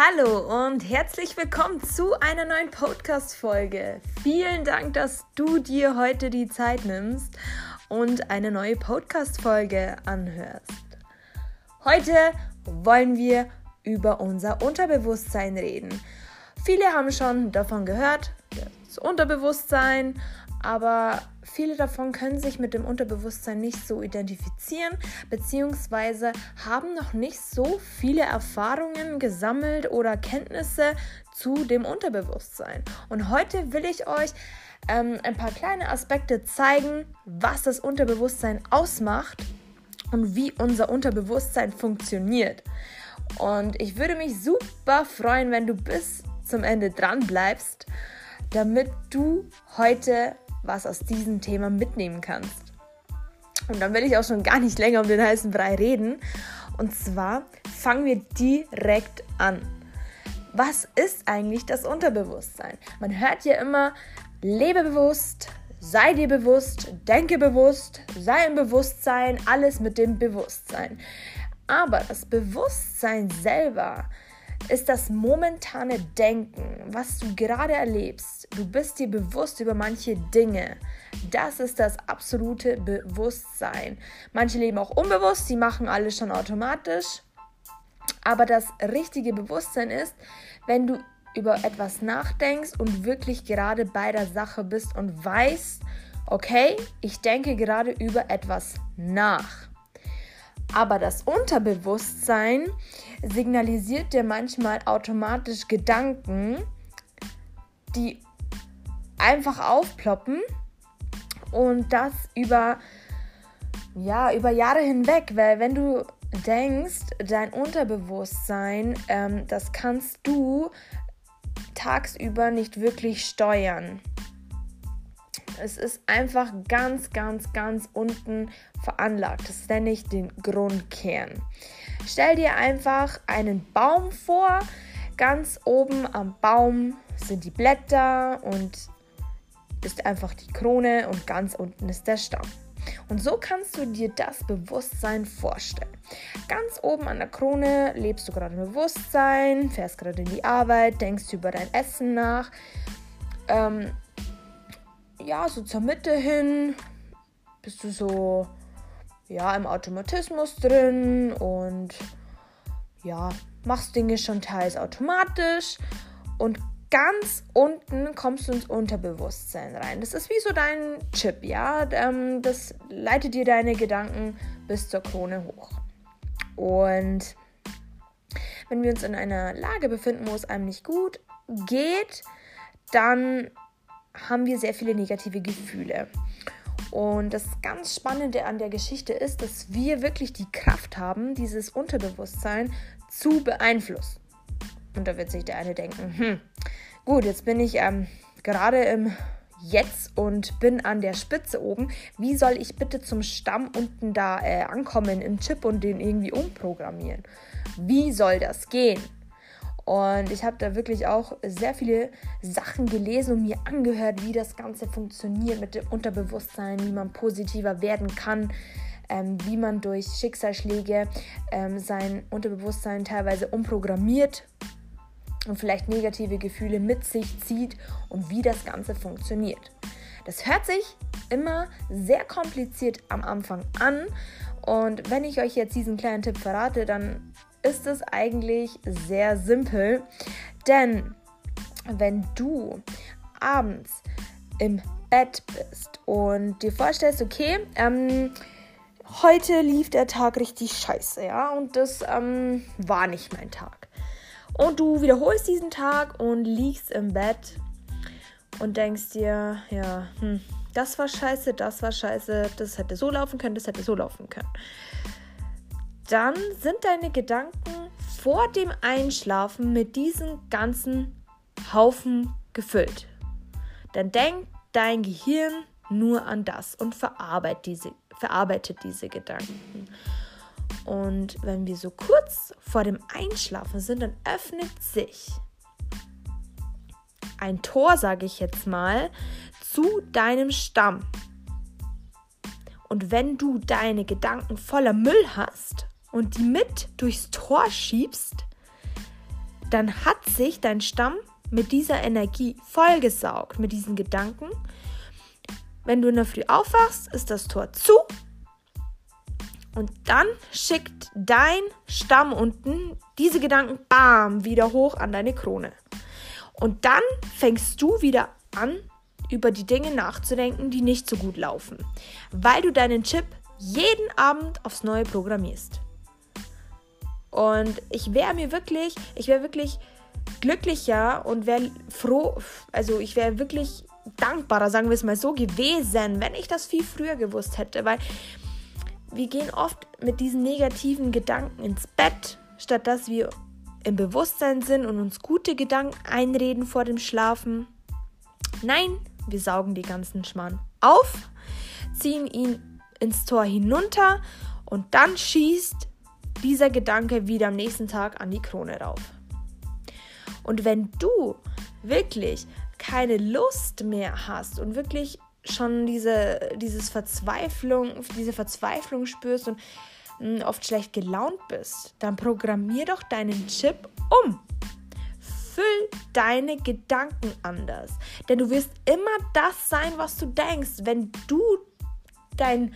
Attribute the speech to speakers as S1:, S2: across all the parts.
S1: Hallo und herzlich willkommen zu einer neuen Podcast-Folge. Vielen Dank, dass du dir heute die Zeit nimmst und eine neue Podcast-Folge anhörst. Heute wollen wir über unser Unterbewusstsein reden. Viele haben schon davon gehört, das Unterbewusstsein, aber viele davon können sich mit dem Unterbewusstsein nicht so identifizieren, beziehungsweise haben noch nicht so viele Erfahrungen gesammelt oder Kenntnisse zu dem Unterbewusstsein. Und heute will ich euch ähm, ein paar kleine Aspekte zeigen, was das Unterbewusstsein ausmacht und wie unser Unterbewusstsein funktioniert. Und ich würde mich super freuen, wenn du bis zum Ende dran bleibst, damit du heute was aus diesem Thema mitnehmen kannst. Und dann will ich auch schon gar nicht länger um den heißen Brei reden. Und zwar fangen wir direkt an. Was ist eigentlich das Unterbewusstsein? Man hört ja immer, lebe bewusst, sei dir bewusst, denke bewusst, sei im Bewusstsein, alles mit dem Bewusstsein. Aber das Bewusstsein selber ist das momentane Denken, was du gerade erlebst. Du bist dir bewusst über manche Dinge. Das ist das absolute Bewusstsein. Manche leben auch unbewusst, sie machen alles schon automatisch. Aber das richtige Bewusstsein ist, wenn du über etwas nachdenkst und wirklich gerade bei der Sache bist und weißt, okay, ich denke gerade über etwas nach. Aber das Unterbewusstsein signalisiert dir manchmal automatisch Gedanken, die einfach aufploppen und das über ja über Jahre hinweg, weil wenn du denkst, dein Unterbewusstsein, ähm, das kannst du tagsüber nicht wirklich steuern. Es ist einfach ganz, ganz, ganz unten veranlagt. Das nenne ich den Grundkern. Stell dir einfach einen Baum vor. Ganz oben am Baum sind die Blätter und ist einfach die Krone und ganz unten ist der Stamm. Und so kannst du dir das Bewusstsein vorstellen. Ganz oben an der Krone lebst du gerade im Bewusstsein, fährst gerade in die Arbeit, denkst über dein Essen nach. Ähm, ja, so zur Mitte hin bist du so ja, im Automatismus drin und ja, machst Dinge schon teils automatisch und ganz unten kommst du ins Unterbewusstsein rein. Das ist wie so dein Chip, ja. Ähm, das leitet dir deine Gedanken bis zur Krone hoch. Und wenn wir uns in einer Lage befinden, wo es einem nicht gut geht, dann haben wir sehr viele negative Gefühle. Und das ganz Spannende an der Geschichte ist, dass wir wirklich die Kraft haben, dieses Unterbewusstsein zu beeinflussen. Und da wird sich der eine denken, hm, gut, jetzt bin ich ähm, gerade im Jetzt und bin an der Spitze oben. Wie soll ich bitte zum Stamm unten da äh, ankommen im Chip und den irgendwie umprogrammieren? Wie soll das gehen? Und ich habe da wirklich auch sehr viele Sachen gelesen und mir angehört, wie das Ganze funktioniert mit dem Unterbewusstsein, wie man positiver werden kann, ähm, wie man durch Schicksalsschläge ähm, sein Unterbewusstsein teilweise umprogrammiert und vielleicht negative Gefühle mit sich zieht und wie das Ganze funktioniert. Das hört sich immer sehr kompliziert am Anfang an und wenn ich euch jetzt diesen kleinen Tipp verrate, dann ist es eigentlich sehr simpel, denn wenn du abends im Bett bist und dir vorstellst, okay, ähm, heute lief der Tag richtig scheiße, ja, und das ähm, war nicht mein Tag. Und du wiederholst diesen Tag und liegst im Bett und denkst dir, ja, hm, das war scheiße, das war scheiße, das hätte so laufen können, das hätte so laufen können dann sind deine Gedanken vor dem Einschlafen mit diesem ganzen Haufen gefüllt. Dann denkt dein Gehirn nur an das und verarbeitet diese, verarbeitet diese Gedanken. Und wenn wir so kurz vor dem Einschlafen sind, dann öffnet sich ein Tor, sage ich jetzt mal, zu deinem Stamm. Und wenn du deine Gedanken voller Müll hast, und die mit durchs Tor schiebst, dann hat sich dein Stamm mit dieser Energie vollgesaugt, mit diesen Gedanken. Wenn du in der Früh aufwachst, ist das Tor zu. Und dann schickt dein Stamm unten diese Gedanken, bam, wieder hoch an deine Krone. Und dann fängst du wieder an, über die Dinge nachzudenken, die nicht so gut laufen, weil du deinen Chip jeden Abend aufs Neue programmierst. Und ich wäre mir wirklich, ich wäre wirklich glücklicher und wäre froh, also ich wäre wirklich dankbarer, sagen wir es mal so, gewesen, wenn ich das viel früher gewusst hätte, weil wir gehen oft mit diesen negativen Gedanken ins Bett, statt dass wir im Bewusstsein sind und uns gute Gedanken einreden vor dem Schlafen. Nein, wir saugen die ganzen Schmarrn auf, ziehen ihn ins Tor hinunter und dann schießt dieser Gedanke wieder am nächsten Tag an die Krone rauf. Und wenn du wirklich keine Lust mehr hast und wirklich schon diese, dieses Verzweiflung, diese Verzweiflung spürst und hm, oft schlecht gelaunt bist, dann programmier doch deinen Chip um. Füll deine Gedanken anders. Denn du wirst immer das sein, was du denkst. Wenn du dein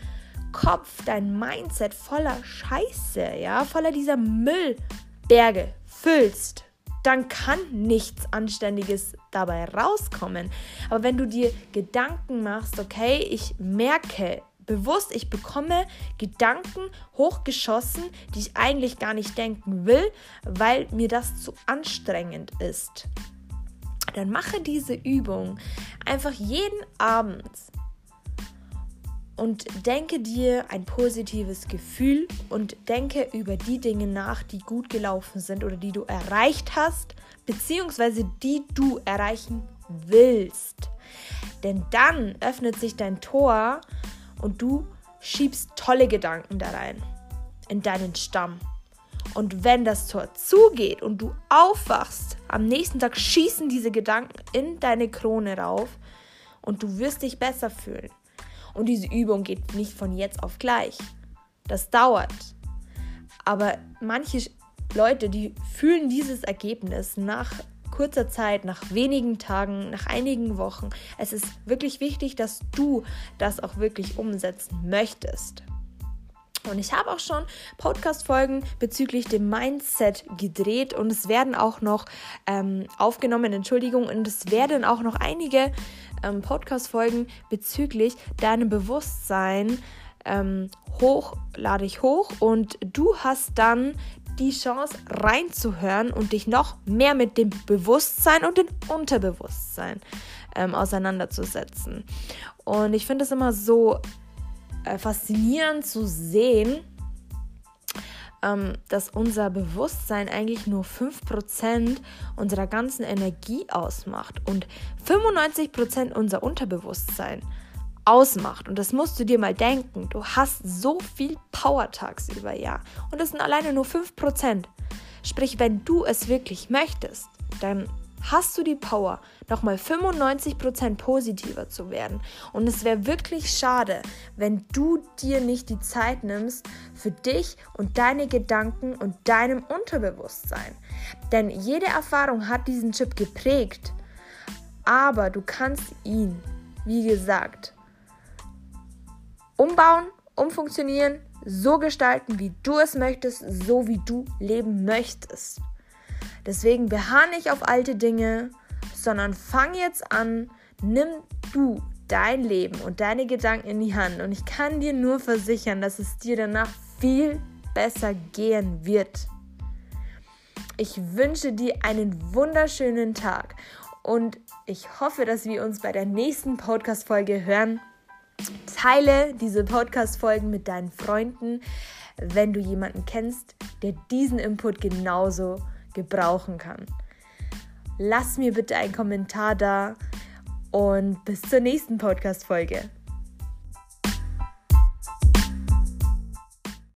S1: Kopf, dein Mindset voller Scheiße, ja, voller dieser Müllberge füllst, dann kann nichts Anständiges dabei rauskommen. Aber wenn du dir Gedanken machst, okay, ich merke bewusst, ich bekomme Gedanken hochgeschossen, die ich eigentlich gar nicht denken will, weil mir das zu anstrengend ist. Dann mache diese Übung einfach jeden Abend und denke dir ein positives Gefühl und denke über die Dinge nach, die gut gelaufen sind oder die du erreicht hast, beziehungsweise die du erreichen willst. Denn dann öffnet sich dein Tor und du schiebst tolle Gedanken da rein in deinen Stamm. Und wenn das Tor zugeht und du aufwachst, am nächsten Tag schießen diese Gedanken in deine Krone rauf und du wirst dich besser fühlen. Und diese Übung geht nicht von jetzt auf gleich. Das dauert. Aber manche Leute, die fühlen dieses Ergebnis nach kurzer Zeit, nach wenigen Tagen, nach einigen Wochen. Es ist wirklich wichtig, dass du das auch wirklich umsetzen möchtest. Und ich habe auch schon Podcast-Folgen bezüglich dem Mindset gedreht und es werden auch noch ähm, aufgenommen, Entschuldigung, und es werden auch noch einige ähm, Podcast-Folgen bezüglich deinem Bewusstsein ähm, hoch, lade ich hoch und du hast dann die Chance reinzuhören und dich noch mehr mit dem Bewusstsein und dem Unterbewusstsein ähm, auseinanderzusetzen. Und ich finde es immer so äh, faszinierend zu sehen, ähm, dass unser Bewusstsein eigentlich nur 5% unserer ganzen Energie ausmacht und 95% unser Unterbewusstsein ausmacht. Und das musst du dir mal denken. Du hast so viel Power tagsüber, ja. Und das sind alleine nur 5%. Sprich, wenn du es wirklich möchtest, dann hast du die Power, nochmal 95% positiver zu werden. Und es wäre wirklich schade, wenn du dir nicht die Zeit nimmst für dich und deine Gedanken und deinem Unterbewusstsein. Denn jede Erfahrung hat diesen Chip geprägt. Aber du kannst ihn, wie gesagt, umbauen, umfunktionieren, so gestalten, wie du es möchtest, so wie du leben möchtest. Deswegen beharr nicht auf alte Dinge, sondern fang jetzt an, nimm du dein Leben und deine Gedanken in die Hand. Und ich kann dir nur versichern, dass es dir danach viel besser gehen wird. Ich wünsche dir einen wunderschönen Tag und ich hoffe, dass wir uns bei der nächsten Podcast-Folge hören. Teile diese Podcast-Folgen mit deinen Freunden, wenn du jemanden kennst, der diesen Input genauso gebrauchen kann. Lass mir bitte einen Kommentar da und bis zur nächsten Podcast-Folge.